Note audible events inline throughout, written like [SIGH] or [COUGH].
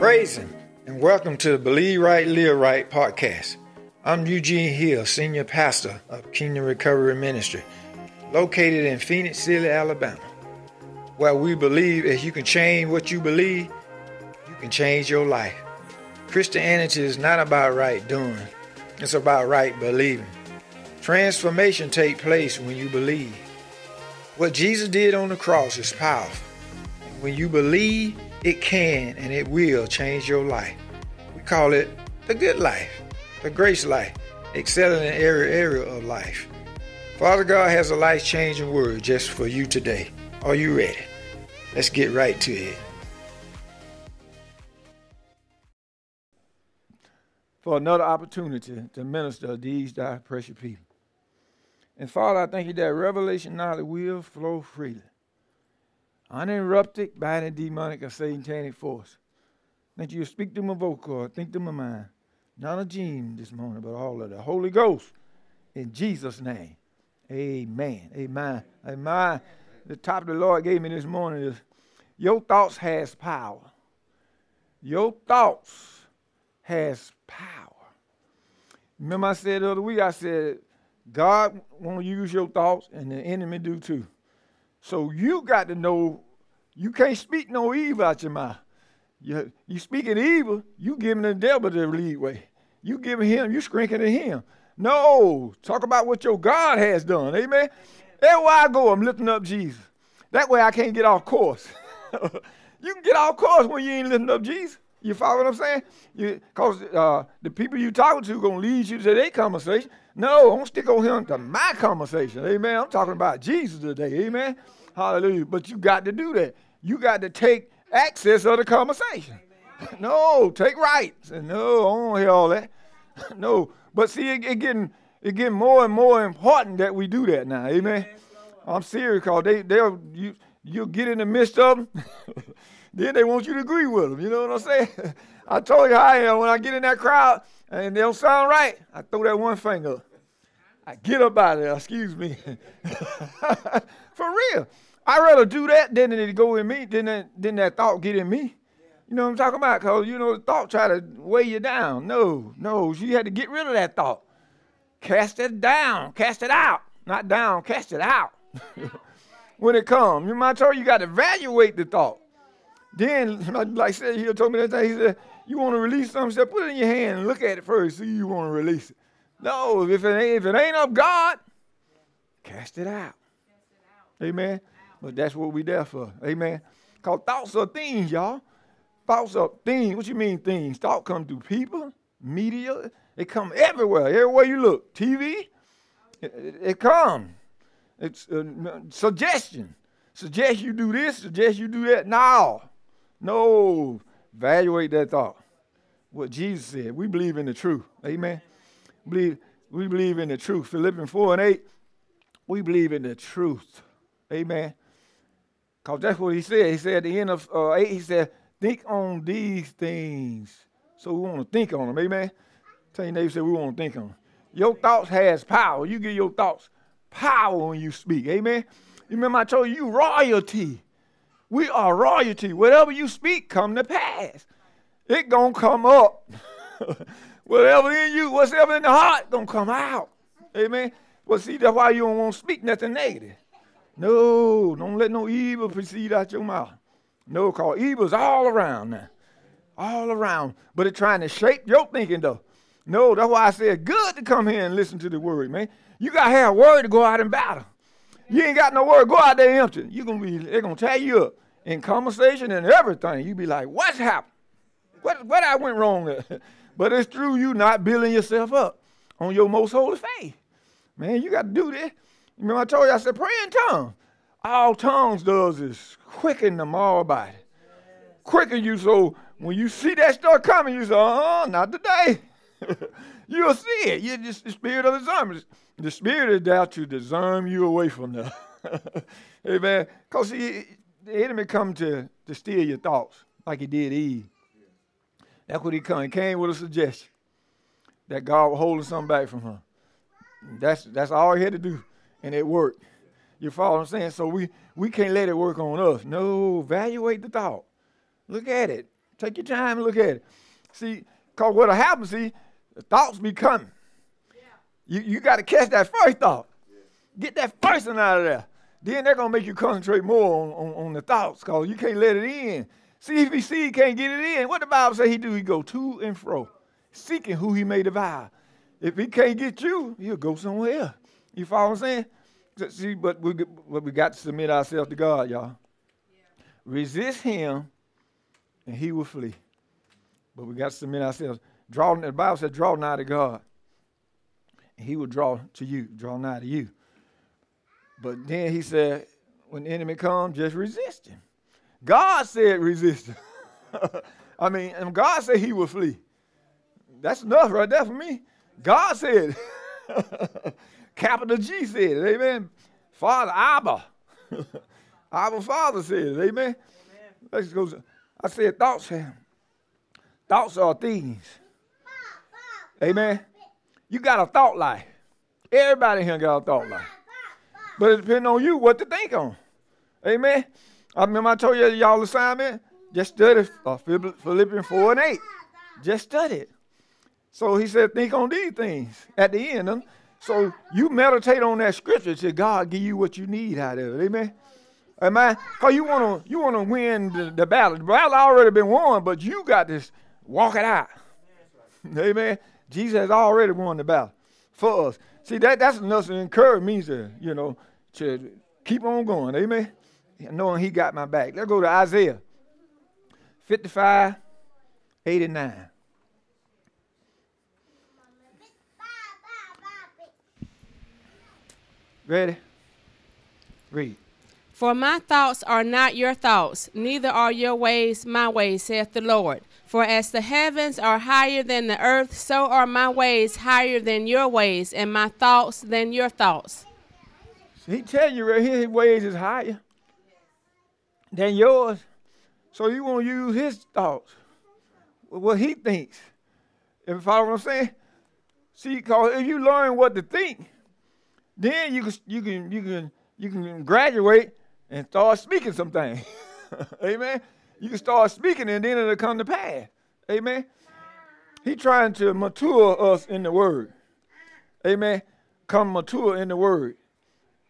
Praise Him, and welcome to the Believe Right, Live Right podcast. I'm Eugene Hill, Senior Pastor of Kingdom Recovery Ministry, located in Phenix City, Alabama, where we believe if you can change what you believe, you can change your life. Christianity is not about right doing, it's about right believing. Transformation takes place when you believe. What Jesus did on the cross is powerful. When you believe, it can and it will change your life. We call it the good life, the grace life, excelling in every area of life. Father God has a life changing word just for you today. Are you ready? Let's get right to it. For another opportunity to minister these thy precious people. And Father, I thank you that revelation knowledge will flow freely uninterrupted by any demonic or satanic force. Thank you speak to my vocal, think to my mind. Not a gene this morning, but all of the Holy Ghost. In Jesus' name. Amen. Amen. Amen. The top the Lord gave me this morning is your thoughts has power. Your thoughts has power. Remember I said the other week, I said, God want to use your thoughts and the enemy do too. So you got to know you can't speak no evil out your mouth. You, you speaking evil, you giving the devil the leadway. You giving him, you shrinking to him. No, talk about what your God has done. Amen. Everywhere I go, I'm lifting up Jesus. That way I can't get off course. [LAUGHS] you can get off course when you ain't lifting up Jesus. You follow what I'm saying? Because uh, the people you talking to going to lead you to their conversation. No, I don't stick on him to my conversation. Amen. I'm talking about Jesus today. Amen. Hallelujah. But you got to do that. You got to take access of the conversation. [LAUGHS] no, take rights. No, I don't hear all that. [LAUGHS] no. But see, it, it getting it getting more and more important that we do that now. Amen. I'm serious because they they'll you you'll get in the midst of them. [LAUGHS] then they want you to agree with them. You know what I'm saying? I told you how I am when I get in that crowd and they don't sound right. I throw that one finger. I get up out of there. Excuse me. [LAUGHS] For real. I'd rather do that than it go in me, than that, than that thought get in me. You know what I'm talking about? Because, you know, the thought try to weigh you down. No, no, you had to get rid of that thought. Cast it down, cast it out. Not down, cast it out. [LAUGHS] when it comes. You might tell you, got to evaluate the thought. Then, like I said, he told me that thing. He said, You want to release something? Said, Put it in your hand and look at it first. See you want to release it. No, if it ain't, if it ain't of God, cast it out. Amen. But that's what we there for. Amen. Because thoughts are things, y'all. Thoughts are things. What you mean things? Thought come through people, media. It come everywhere. Everywhere you look. TV. It, it, come. It's a uh, suggestion. Suggest you do this. Suggest you do that. No. No. Evaluate that thought. What Jesus said. We believe in the truth. Amen. Believe, we believe in the truth. Philippians 4 and 8. We believe in the truth. Amen. Because that's what he said. He said at the end of uh, 8, he said, think on these things. So we want to think on them. Amen. Tell your neighbor, say we want to think on them. Your thoughts has power. You give your thoughts power when you speak. Amen. You remember I told you, you royalty. We are royalty. Whatever you speak, come to pass. It gonna come up. [LAUGHS] Whatever in you, whatever in the heart, gonna come out. Amen. Well, see, that's why you don't want to speak nothing negative. No, don't let no evil proceed out your mouth. No, cause evil's all around now. All around. But it's trying to shape your thinking though. No, that's why I said good to come here and listen to the word, man. You gotta have word to go out and battle. You ain't got no word, go out there empty. You're gonna be they're gonna tear you up in conversation and everything. You be like, what's happened? What what I went wrong? [LAUGHS] but it's through you not building yourself up on your most holy faith. Man, you got to do this. Remember I told you, I said, pray in tongues. All tongues does is quicken the moral body. Quicken you so when you see that stuff coming, you say, oh, not today. [LAUGHS] You'll see it. You just the spirit of discernment. The spirit is there to discern you away from that. [LAUGHS] Amen. Because the enemy come to, to steal your thoughts like he did Eve. That's what he come. He came with a suggestion that God was holding something back from her. That's that's all he had to do and it worked. You follow what I'm saying? So we, we can't let it work on us. No, evaluate the thought. Look at it. Take your time and look at it. See, because what'll happen, see, the thoughts be coming. You, you got to catch that first thought. Get that first one out of there. Then they're to make you concentrate more on, on, on the thoughts because you can't let it in. See, if he see he can't get it in, what the Bible say he do? He go to and fro, seeking who he may devour. If he can't get you, he'll go somewhere else. You follow what I'm saying? See, but we, but we got to submit ourselves to God, y'all. Yeah. Resist him, and he will flee. But we got to submit ourselves. Draw, the Bible says, draw nigh to God. And he will draw to you, draw nigh to you. But then he said, when the enemy comes, just resist him. God said resist him. [LAUGHS] I mean, and God said he will flee. That's enough right there for me. God said [LAUGHS] Capital G said it. Amen. Father Abba. [LAUGHS] Abba Father said it. Amen. Amen. Let's go. I said thoughts. Thoughts are things. Amen. You got a thought life. Everybody here got a thought life. But it depends on you what to think on. Amen. I remember I told you y'all assignment. Just study uh, Philippians 4 and 8. Just study it. So he said, think on these things at the end. So you meditate on that scripture till God give you what you need out of it. Amen. Amen. Cause you wanna you wanna win the, the battle. The battle already been won, but you got to walk it out. [LAUGHS] Amen. Jesus has already won the battle for us. See that that's enough to encourage me to you know to keep on going. Amen. Knowing He got my back. Let's go to Isaiah 55, 89. Ready? Read. For my thoughts are not your thoughts, neither are your ways my ways, saith the Lord. For as the heavens are higher than the earth, so are my ways higher than your ways, and my thoughts than your thoughts. He tell you right here, his ways is higher than yours. So you want to use his thoughts, what he thinks. If you follow what I'm saying? See, because if you learn what to think, then you can you can you can you can graduate and start speaking something. [LAUGHS] Amen. You can start speaking and then it'll come to pass. Amen. He trying to mature us in the word. Amen. Come mature in the word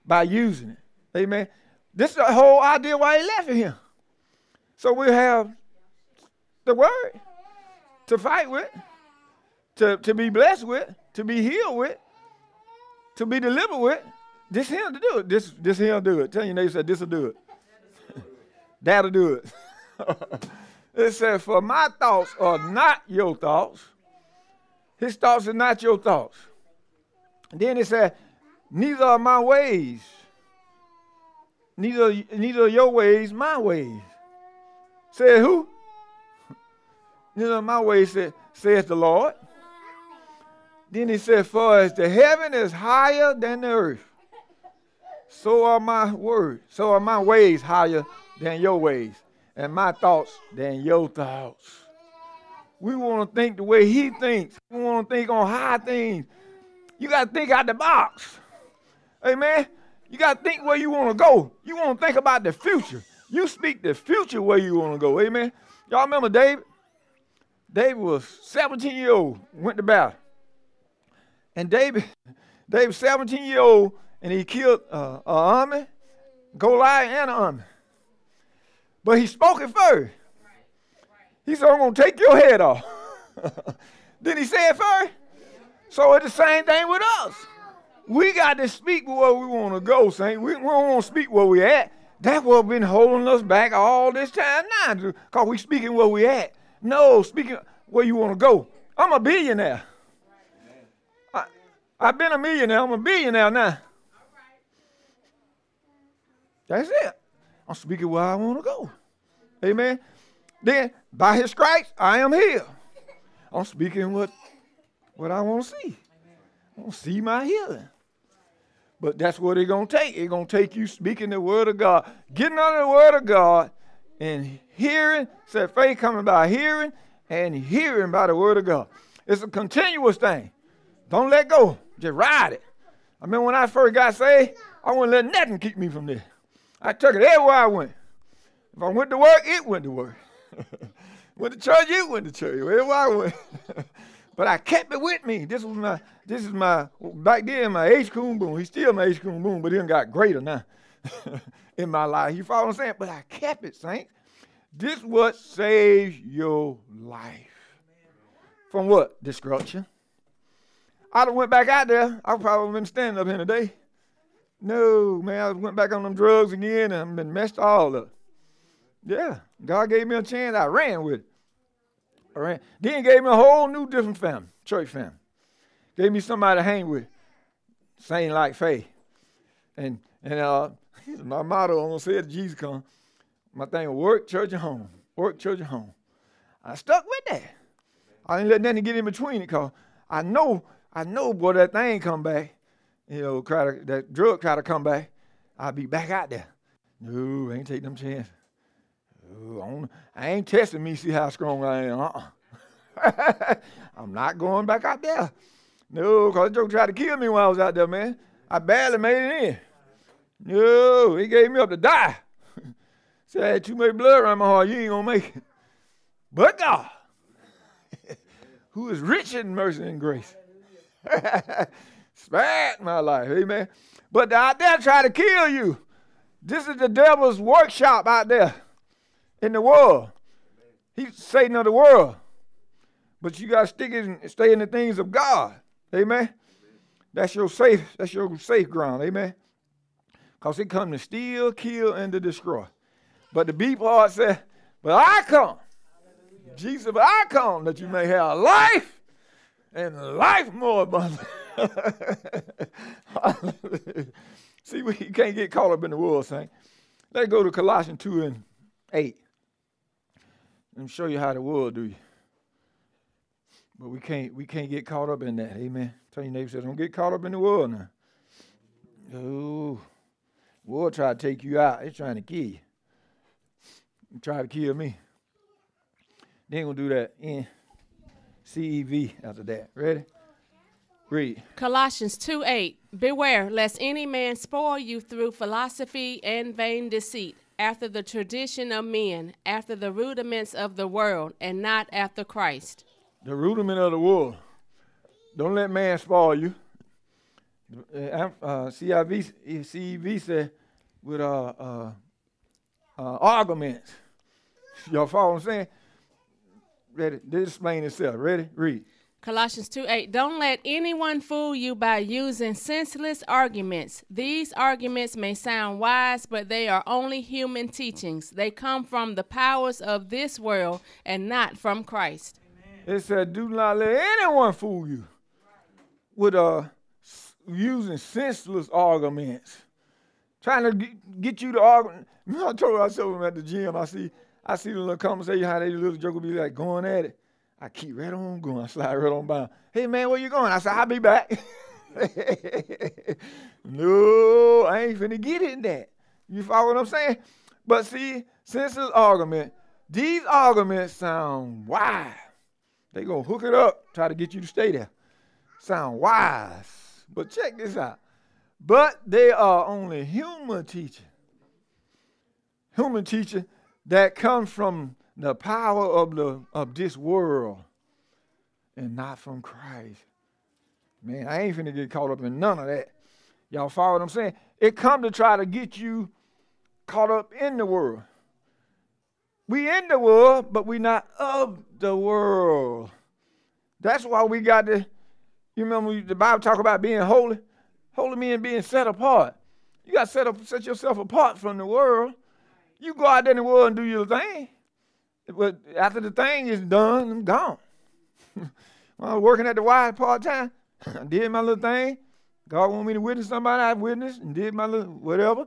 by using it. Amen. This is the whole idea why he left him. So we have the word to fight with, to, to be blessed with, to be healed with, to be delivered with, this him to do it. This this him do it. Tell your neighbor said this'll do it. [LAUGHS] That'll do it. [LAUGHS] it said, For my thoughts are not your thoughts. His thoughts are not your thoughts. And then it said, Neither are my ways. Neither, neither your ways my ways. Said who? Neither my ways, said, says the Lord. Then he said, For as the heaven is higher than the earth, so are my words, so are my ways higher than your ways, and my thoughts than your thoughts. We want to think the way he thinks. We want to think on high things. You got to think out the box. Amen. You got to think where you want to go. You want to think about the future. You speak the future where you want to go. Amen. Y'all remember David? David was 17 years old, went to battle. And David, [LAUGHS] David, 17 year old, and he killed uh, an army, Goliath and an army. But he spoke it first. He said, I'm going to take your head off. [LAUGHS] Did he say it first? So it's the same thing with us. We got to speak where we want to go, Saint. We, we don't want to speak where we at. That's what been holding us back all this time now, because we speaking where we at. No, speaking where you want to go. I'm a billionaire. I, I've been a millionaire. I'm a billionaire now. That's it. I'm speaking where I want to go. Amen. Then, by his stripes, I am healed. I'm speaking what, what I want to see. To see my healing. But that's what it's going to take. It's going to take you speaking the word of God, getting under the word of God, and hearing. Said faith coming by hearing, and hearing by the word of God. It's a continuous thing. Don't let go. Just ride it. I mean, when I first got saved, I wouldn't let nothing keep me from this. I took it everywhere I went. If I went to work, it went to work. [LAUGHS] went to church, you went to church. Wherever I went. [LAUGHS] but I kept it with me. This was my, this is my, back then, my H. Coon Boom. He's still my H. Coon Boom, but he got greater now [LAUGHS] in my life. You follow what I'm saying? But I kept it, saints. This what saves your life. From what? Destruction. I done went back out there. I probably been standing up here today. No, man, I went back on them drugs again and I've been messed all up. Yeah, God gave me a chance. I ran with it. I ran. Then gave me a whole new different family, church family. Gave me somebody to hang with, same like faith. And and uh, [LAUGHS] my motto, I'm gonna say it, Jesus come. My thing work, church, and home. Work, church, and home. I stuck with that. I didn't let nothing get in between it, cause I know, I know, boy, that thing come back you know, try to that drug try to come back, I'll be back out there. No, I ain't take them chances. I ain't testing me, see how strong I am. Uh-uh. [LAUGHS] I'm not going back out there. No, because joke tried to kill me when I was out there, man. I barely made it in. No, he gave me up to die. [LAUGHS] Said I had too much blood around my heart. You ain't gonna make it. But God, [LAUGHS] who is rich in mercy and grace. Spared my life. Amen. But out there try to kill you. This is the devil's workshop out there in the world. He's Satan of the world. But you gotta stick and stay in the things of God. Amen. That's your safe, that's your safe ground. Amen. Because it come to steal, kill, and to destroy. But the beat part said, But I come. Jesus, but I come that you may have life and life more abundant. [LAUGHS] See, we can't get caught up in the world, saint. Let's go to Colossians 2 and 8. Let me show you how the world do you. But we can't we can't get caught up in that. Amen. Tell your neighbor, don't get caught up in the world now. Oh, world try to take you out. It's trying to kill you. Try to kill me. They ain't gonna do that in CEV after that. Ready? Read. Colossians 2 8. Beware lest any man spoil you through philosophy and vain deceit, after the tradition of men, after the rudiments of the world, and not after Christ. The rudiment of the world. Don't let man spoil you. Uh, uh CIV, CEV said with uh, uh, uh, arguments. Y'all follow what I'm saying? Ready? This explain itself. Ready? Read. Colossians 2 8. Don't let anyone fool you by using senseless arguments. These arguments may sound wise, but they are only human teachings. They come from the powers of this world and not from Christ. Amen. It said, Do not let anyone fool you with uh, using senseless arguments. Trying to get you to argue. [LAUGHS] I told I showed them at the gym. I see I see the little conversation how they little joke will be like going at it. I keep right on going. I slide right on by. Hey man, where you going? I said, I'll be back. [LAUGHS] no, I ain't finna get in that. You follow what I'm saying? But see, since this argument, these arguments sound wise. They gonna hook it up, try to get you to stay there. Sound wise. But check this out. But they are only human teaching. Human teaching that comes from the power of, the, of this world and not from Christ. Man, I ain't finna get caught up in none of that. Y'all follow what I'm saying? It come to try to get you caught up in the world. We in the world, but we not of the world. That's why we got to, you remember the Bible talk about being holy? Holy means being set apart. You got to set, up, set yourself apart from the world. You go out there in the world and do your thing. But after the thing is done, I'm gone. [LAUGHS] I was working at the Y part time, [LAUGHS] I did my little thing. God wanted me to witness somebody, I witnessed and did my little whatever.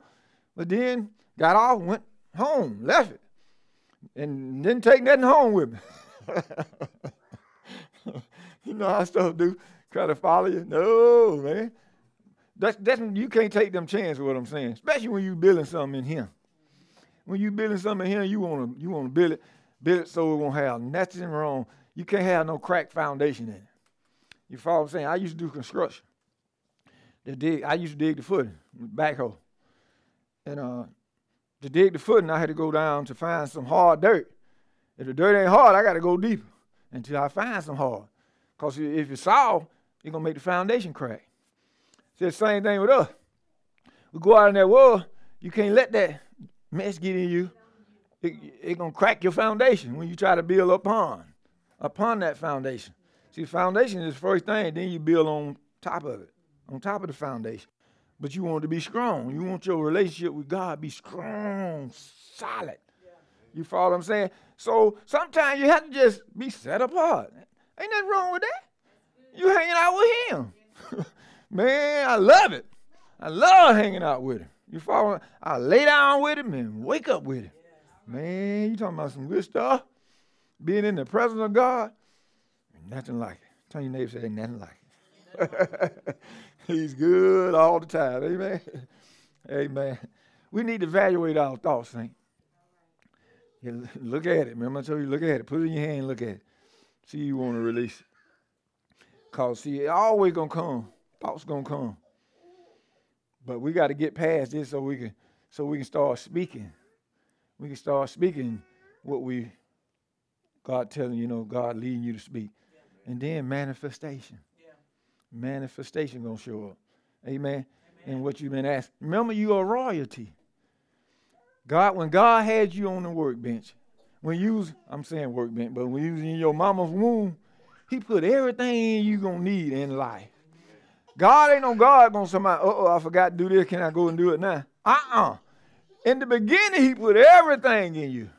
But then got off, went home, left it. And didn't take nothing home with me. [LAUGHS] you know how stuff do. Try to follow you. No, man. That's, that's you can't take them chances what I'm saying. Especially when you building something in here. When you building something in here, you wanna you wanna build it build it so it won't have nothing wrong. You can't have no crack foundation in it. You follow what I'm saying? I used to do construction. The dig, I used to dig the footing backhoe. And uh, to dig the footing, I had to go down to find some hard dirt. If the dirt ain't hard, I got to go deeper until I find some hard. Because if it's soft, it's going to make the foundation crack. It's the same thing with us. We go out in that world, you can't let that mess get in you. It's it going to crack your foundation when you try to build upon, upon that foundation. See, foundation is the first thing, then you build on top of it, on top of the foundation. But you want to be strong. You want your relationship with God be strong, solid. You follow what I'm saying? So sometimes you have to just be set apart. Ain't nothing wrong with that. You hanging out with him. [LAUGHS] Man, I love it. I love hanging out with him. You follow? I lay down with him and wake up with him. Man, you talking about some good stuff? Being in the presence of God, nothing like it. Tell your neighbor, say, nothing like it. [LAUGHS] He's good all the time. Amen. Amen. We need to evaluate our thoughts, Saint. look at it. Remember I told you, look at it. Put it in your hand look at it. See you want to release it. Because, see, it always going to come. Thoughts going to come. But we got to get past this so we can so we can start speaking. We can start speaking what we God telling you know God leading you to speak, and then manifestation. Manifestation gonna show up. Amen. Amen. And what you've been asked. Remember, you are royalty. God, when God had you on the workbench, when you was, I'm saying workbench, but when you was in your mama's womb, He put everything you gonna need in life. God ain't no God gonna somebody, uh oh, I forgot to do this. Can I go and do it now? Uh-uh. In the beginning, he put everything in you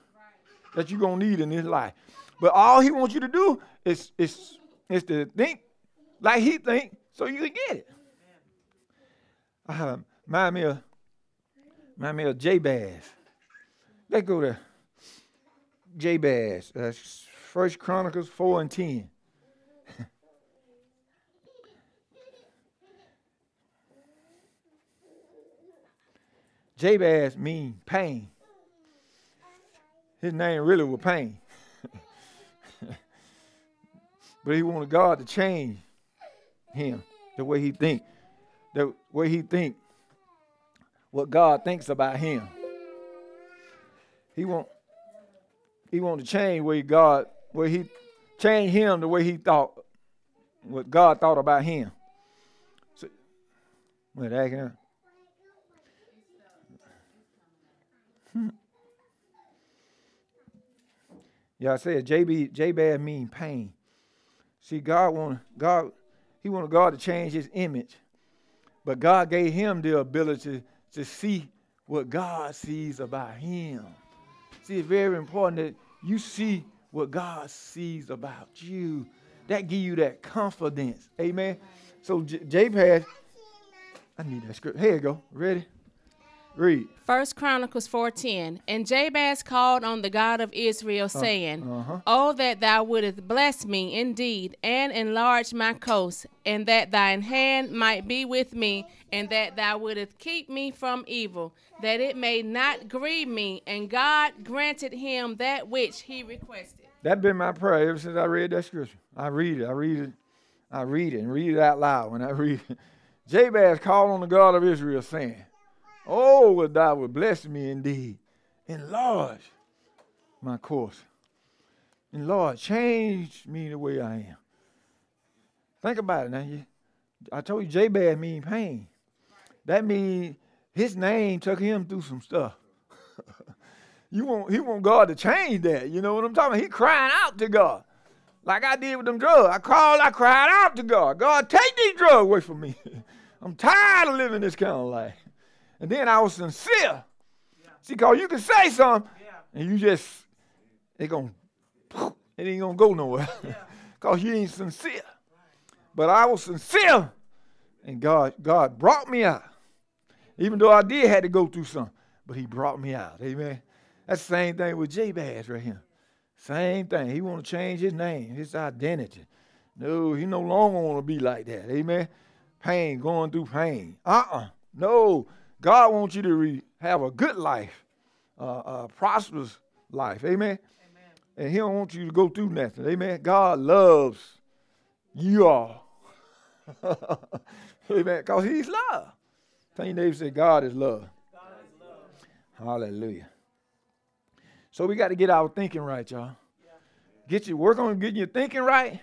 that you're gonna need in this life. But all he wants you to do is, is, is to think like he think so you can get it. Uh, mind me of, mind me of Jabez. Let's go to Jabez. That's First Chronicles 4 and 10. Jabez mean pain. His name really was pain. [LAUGHS] but he wanted God to change him the way he think, the way he think, what God thinks about him. He want he want to change where God where he change him the way he thought what God thought about him. So, what acting Hmm. Yeah, I said JB Jabez mean pain. See, God want God, He wanted God to change His image, but God gave him the ability to see what God sees about him. See, it's very important that you see what God sees about you. That give you that confidence. Amen. So J- Jabez, I need that script. Here you go. Ready? Read. First Chronicles 4:10. And Jabez called on the God of Israel, uh, saying, uh-huh. Oh, that thou wouldest bless me indeed, and enlarge my coast, and that thine hand might be with me, and that thou wouldest keep me from evil, that it may not grieve me. And God granted him that which he requested. That's been my prayer ever since I read that scripture. I read it. I read it. I read it and read it out loud when I [LAUGHS] read it. Jabez called on the God of Israel, saying, Oh, that thou would bless me indeed. Enlarge my course. And Lord, change me the way I am. Think about it now. I told you Jabez mean pain. That means his name took him through some stuff. [LAUGHS] you want he want God to change that. You know what I'm talking about? He crying out to God. Like I did with them drugs. I called, I cried out to God. God, take these drugs away from me. [LAUGHS] I'm tired of living this kind of life. And then I was sincere. Yeah. See, you can say something yeah. and you just, it going [LAUGHS] it ain't gonna go nowhere. Because yeah. [LAUGHS] you ain't sincere. But I was sincere. And God, God brought me out. Even though I did had to go through some. But he brought me out. Amen. That's the same thing with Jabez right here. Same thing. He want to change his name, his identity. No, he no longer want to be like that. Amen. Pain, going through pain. Uh-uh. No. God wants you to re- have a good life, uh, a prosperous life. Amen? Amen. And He don't want you to go through nothing. Amen. God loves you all. [LAUGHS] Amen. Because He's love. Tell your neighbor, say, God is love. God is love. Hallelujah. So we got to get our thinking right, y'all. get you work on getting your thinking right,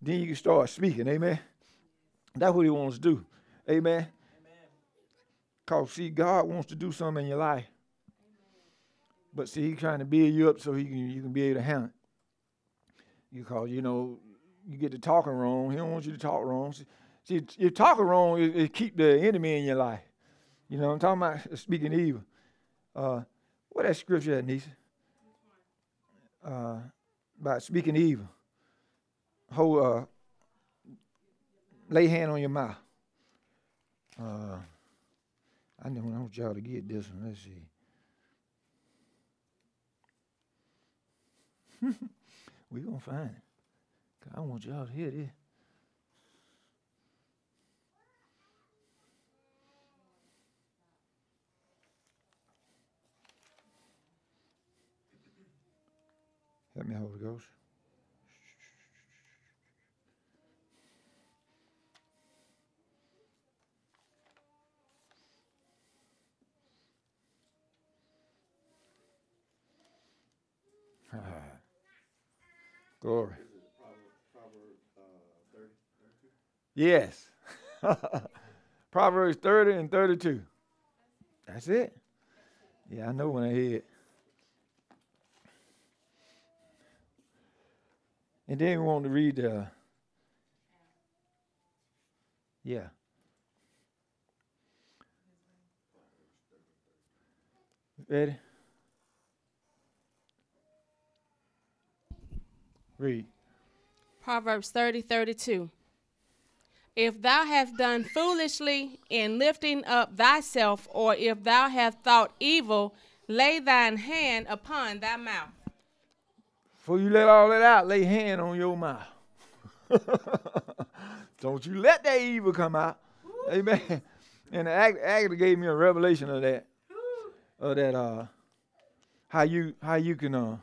then you can start speaking. Amen. That's what he wants to do. Amen. Because see, God wants to do something in your life. But see, he's trying to build you up so he can you can be able to handle it. You call, you know, you get to talking wrong. He don't want you to talk wrong. See, you're talking wrong, it, it keep the enemy in your life. You know, I'm talking about speaking evil. Uh, what that scripture at, Nisa? Uh, about speaking evil. Hold, uh, lay hand on your mouth. Uh, I know I want y'all to get this one. Let's see. We're going to find it. I want y'all to hear this. Help me, Holy Ghost. Glory. Yes. [LAUGHS] Proverbs 30 and 32. That's it. Yeah, I know when I hear it. And then we want to read, uh, yeah. Ready? Read. Proverbs 30 32. If thou hast done foolishly in lifting up thyself, or if thou hast thought evil, lay thine hand upon thy mouth. Before you let all that out, lay hand on your mouth. [LAUGHS] Don't you let that evil come out. Amen. And Agatha gave me a revelation of that. Of that uh how you how you can uh,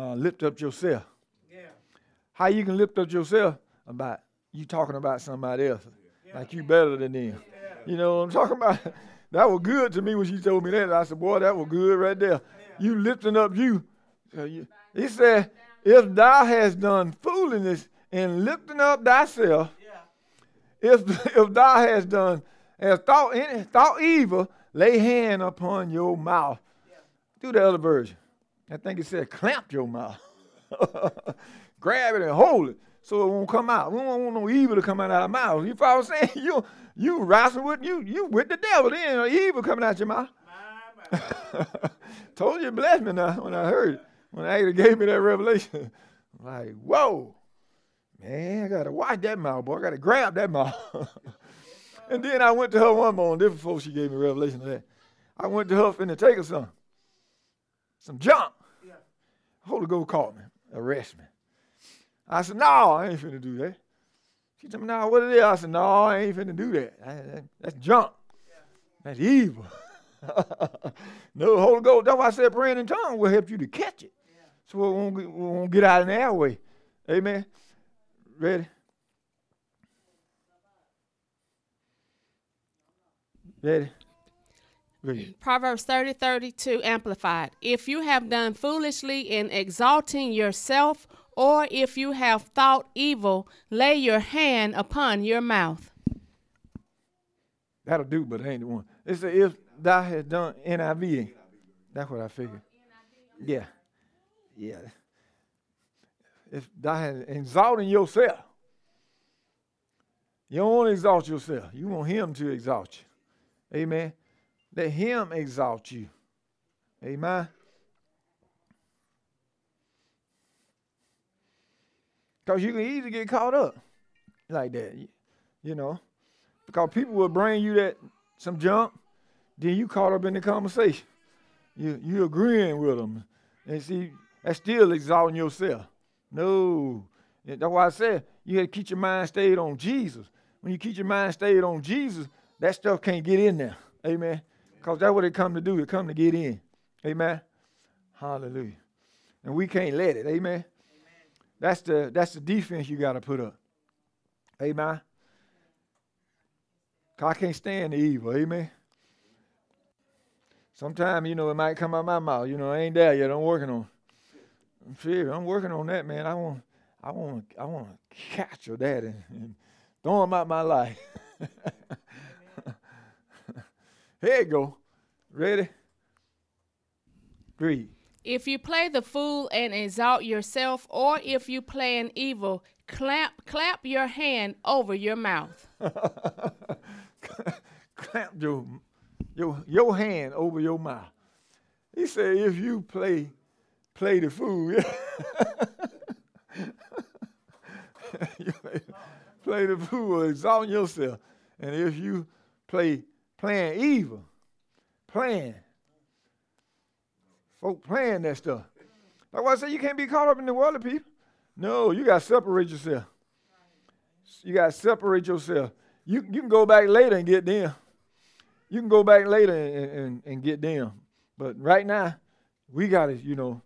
uh lift up yourself. Yeah. How you can lift up yourself about you talking about somebody else. Yeah. Like you better than them. Yeah. You know what I'm talking about? [LAUGHS] That was good to me when she told me that. I said, boy, that was good right there. You lifting up you he said, if thou hast done foolishness in lifting up thyself, yeah. if, [LAUGHS] if thou hast done, has thought, any, thought evil, lay hand upon your mouth. Do the other version. I think it said clamp your mouth. [LAUGHS] Grab it and hold it so it won't come out. We don't want no evil to come out of our mouth. You follow what I'm saying? [LAUGHS] You you wrestle with you you with the devil. Then evil coming out your mouth. [LAUGHS] Told you bless me now when I heard it when Ada gave me that revelation, like, whoa, man, I gotta watch that mouth, boy. I gotta grab that mouth. and then I went to her one morning, this before she gave me revelation of that. I went to her finna take her some, some junk. Yeah. Holy Ghost called me, arrest me. I said, no, I ain't finna do that. She told me, no, what it is? I said, no, I ain't finna do that. I, that that's junk. Yeah. That's evil. [LAUGHS] no, Holy Ghost, that's why I said praying in tongues will help you to catch it so we won't, get, won't get out in the airway. Amen. Ready? Ready? Proverbs 30 32 Amplified. If you have done foolishly in exalting yourself, or if you have thought evil, lay your hand upon your mouth. That'll do, but it ain't the one. It's a if thou hast done NIV. That's what I figured. Yeah. Yeah. If thou has exalting yourself, you don't want to exalt yourself. You want him to exalt you. Amen. Let him exalt you. Amen. Because you can easily get caught up like that. You know. Because people will bring you that some junk, then you caught up in the conversation. You you agreeing with them. And see, that's still exalting yourself. No. That's why I said you got to keep your mind stayed on Jesus. When you keep your mind stayed on Jesus, that stuff can't get in there. Amen. Because that's what it come to do. It come to get in. Amen. Hallelujah. And we can't let it. Amen. Amen. That's the that's the defense you got to put up. Amen. I can't stand the evil. Amen. Sometimes, you know, it might come out my mouth. You know, I ain't there yet. I'm working on I'm serious. I'm working on that, man. I want, I want, I want to capture that and, and throw him out my life. [LAUGHS] Here you go. Ready? Read. If you play the fool and exalt yourself, or if you play an evil, clap clap your hand over your mouth. [LAUGHS] Clap your, your, your hand over your mouth. He said, if you play play the fool, [LAUGHS] play the fool, exalt yourself. And if you play playing evil, playing, folk playing that stuff. Like I say, you can't be caught up in the world of people. No, you got to separate yourself. You got to separate yourself. You, you can go back later and get them. You can go back later and, and, and get them. But right now, we got to, you know,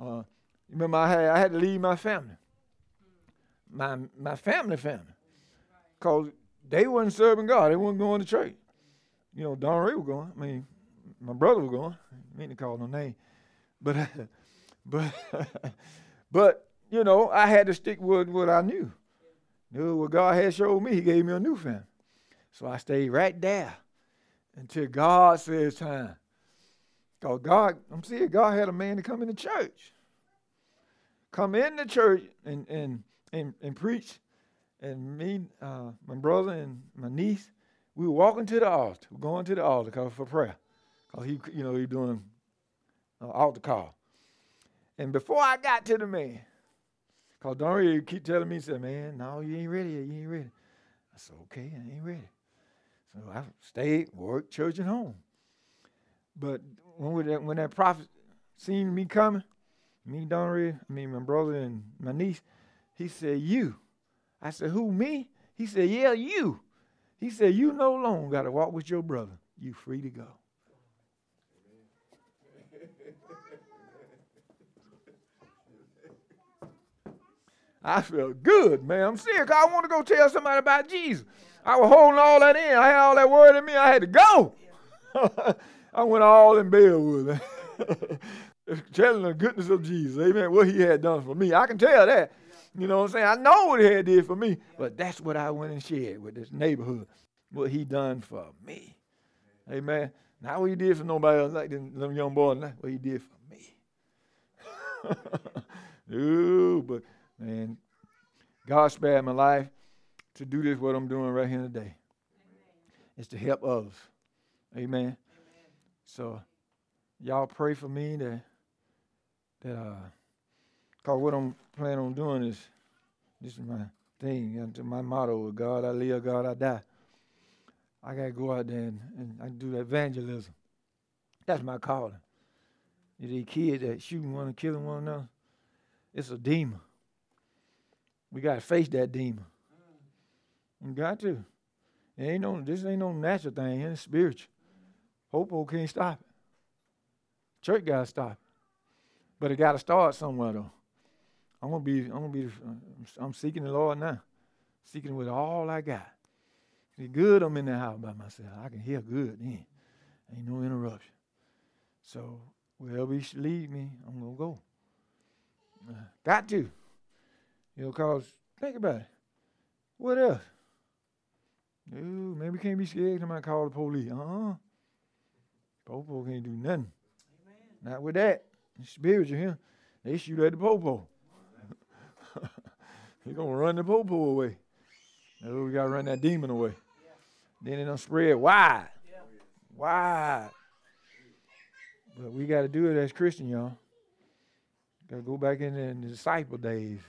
uh, remember I had, I had to leave my family. My, my family family. Because they wasn't serving God. They wasn't going to church. You know, Don Ray was going. I mean, my brother was going. I mean to call no name. But, [LAUGHS] but, [LAUGHS] but, you know, I had to stick with what I knew. Knew what God had showed me. He gave me a new family. So I stayed right there until God says time. Because God, I'm seeing God had a man to come in the church. Come in the church and and and, and preach. And me, uh, my brother and my niece, we were walking to the altar, we going to the altar cause for prayer. Because he, you know, he doing uh, altar call. And before I got to the man, because Daria keep telling me, he said, man, no, you ain't ready yet. You ain't ready. I said, okay, I ain't ready. So I stayed, worked, church, and home. But when that, when that prophet seen me coming, me, Donry, I mean, my brother and my niece, he said, you. I said, who, me? He said, yeah, you. He said, you no longer got to walk with your brother. You free to go. [LAUGHS] I felt good, man. I'm sick. I want to go tell somebody about Jesus. I was holding all that in. I had all that word in me. I had to go. [LAUGHS] I went all in bed with it. Telling the goodness of Jesus. Amen. What he had done for me. I can tell that. You know what I'm saying? I know what he did for me. But that's what I went and shared with this neighborhood. What he done for me. Amen. Not what he did for nobody else like them, young boys. Not what he did for me. [LAUGHS] Ooh, but man, God spared my life to do this what I'm doing right here today. It's to help others. Amen. So y'all pray for me that that uh cause what I'm planning on doing is this is my thing my motto God I live, God I die. I gotta go out there and, and I do evangelism. That's my calling. You these kids that shooting one and killing one another, it's a demon. We gotta face that demon. We got to. It ain't no this ain't no natural thing, it's spiritual. Hopo can't stop it. Church got to stop it. But it got to start somewhere, though. I'm gonna be. I'm gonna be. I'm seeking the Lord now, seeking with all I got. It's good. I'm in the house by myself. I can hear good then. Ain't no interruption. So wherever He should lead me, I'm gonna go. Uh, got to. You know, cause think about it. What else? Ooh, maybe can't be scared. Somebody call the police. Uh uh Popo can't do nothing. Amen. Not with that. The spiritual here. They shoot at the Popo. He's gonna run the Popo away. Oh, we gotta run that demon away. Yeah. Then it don't spread wide. Yeah. Wide. But we gotta do it as Christian, y'all. Gotta go back in the, disciple days.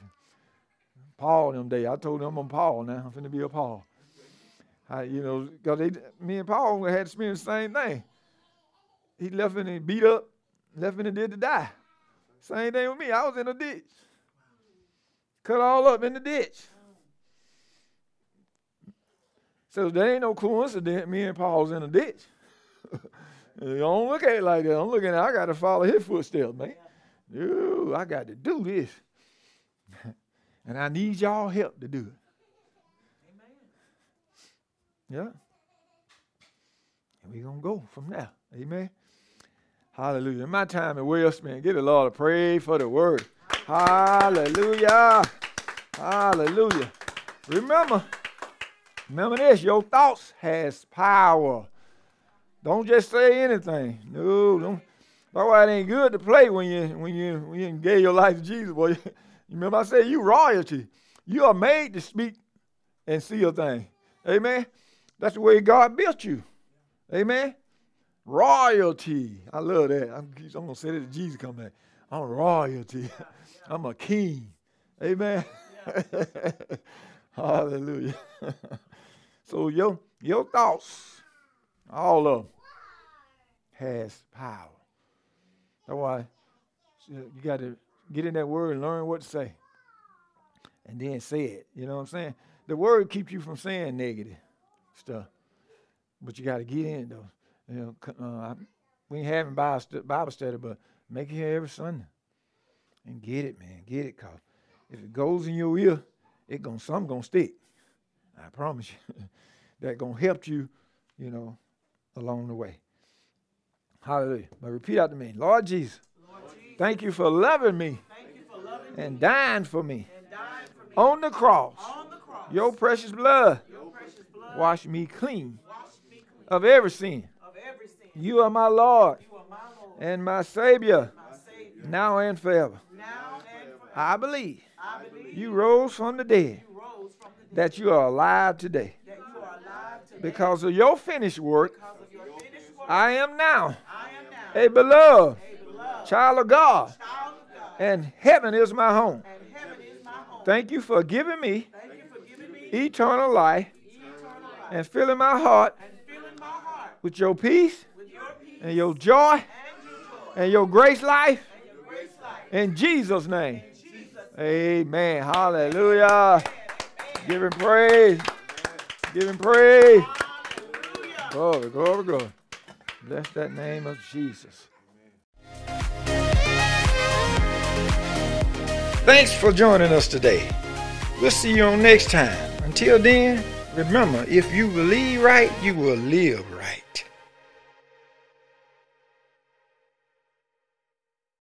Paul them days. I told them I'm Paul now. I'm finna be a Paul. I, you know, because they, me and Paul had to experienced the same thing. He left in and beat up, left in and did to die. Same thing with me. I was in a ditch. Cut all up in the ditch. So there ain't no coincidence me and Paul's in a ditch. [LAUGHS] don't look at it like that. I'm looking at I got to follow his footsteps, man. Ooh, I got to do this. [LAUGHS] and I need y'all help to do it. Yeah. And we're to go from there. Amen. Hallelujah. My time is well spent. Give the Lord a praise for the word. Hallelujah. Hallelujah. Remember, remember this, your thoughts has power. Don't just say anything. No, don't. That's why it ain't good to play when you when you when you gave your life to Jesus. Boy, [LAUGHS] you remember I said you royalty. You are made to speak and see a thing. Amen. That's the way God built you. Amen. Royalty. I love that. I'm, I'm gonna say that to Jesus come back. I'm royalty. [LAUGHS] I'm a king. Amen. [LAUGHS] Hallelujah. [LAUGHS] so your your thoughts, all of them, has power. That's why you got to get in that word and learn what to say. And then say it. You know what I'm saying? The word keeps you from saying negative stuff. But you got to get in though. You know, uh, we ain't having Bible study, but make it here every Sunday. And get it, man. Get it, cause if it goes in your ear, it gonna some gonna stick. I promise you. [LAUGHS] that gonna help you, you know, along the way. Hallelujah. But repeat after me. Lord Jesus, Lord Jesus thank you for loving me, for loving and, dying for me, dying for me on, the cross, on the cross. Your precious blood, Your precious blood wash me clean, me clean of, every sin. of every sin. You are my Lord, are my Lord and my Savior, my Savior now and forever. Now and forever. I, believe I believe you rose from the dead, from the dead that you are alive today. Are alive today. Because of your finished work, your finished work I am now a beloved, a beloved child, of God, child of God, and heaven is my home. Is my home. Thank you for giving me, for giving me eternal, life, eternal life, and filling my heart, filling my heart with, your peace, with your peace, and your joy, and your, joy, and your grace life. Your grace life. In Jesus' name. Amen. Hallelujah. Give him praise. Give him praise. Glory, glory, glory. Bless that name of Jesus. Thanks for joining us today. We'll see you on next time. Until then, remember if you believe right, you will live right.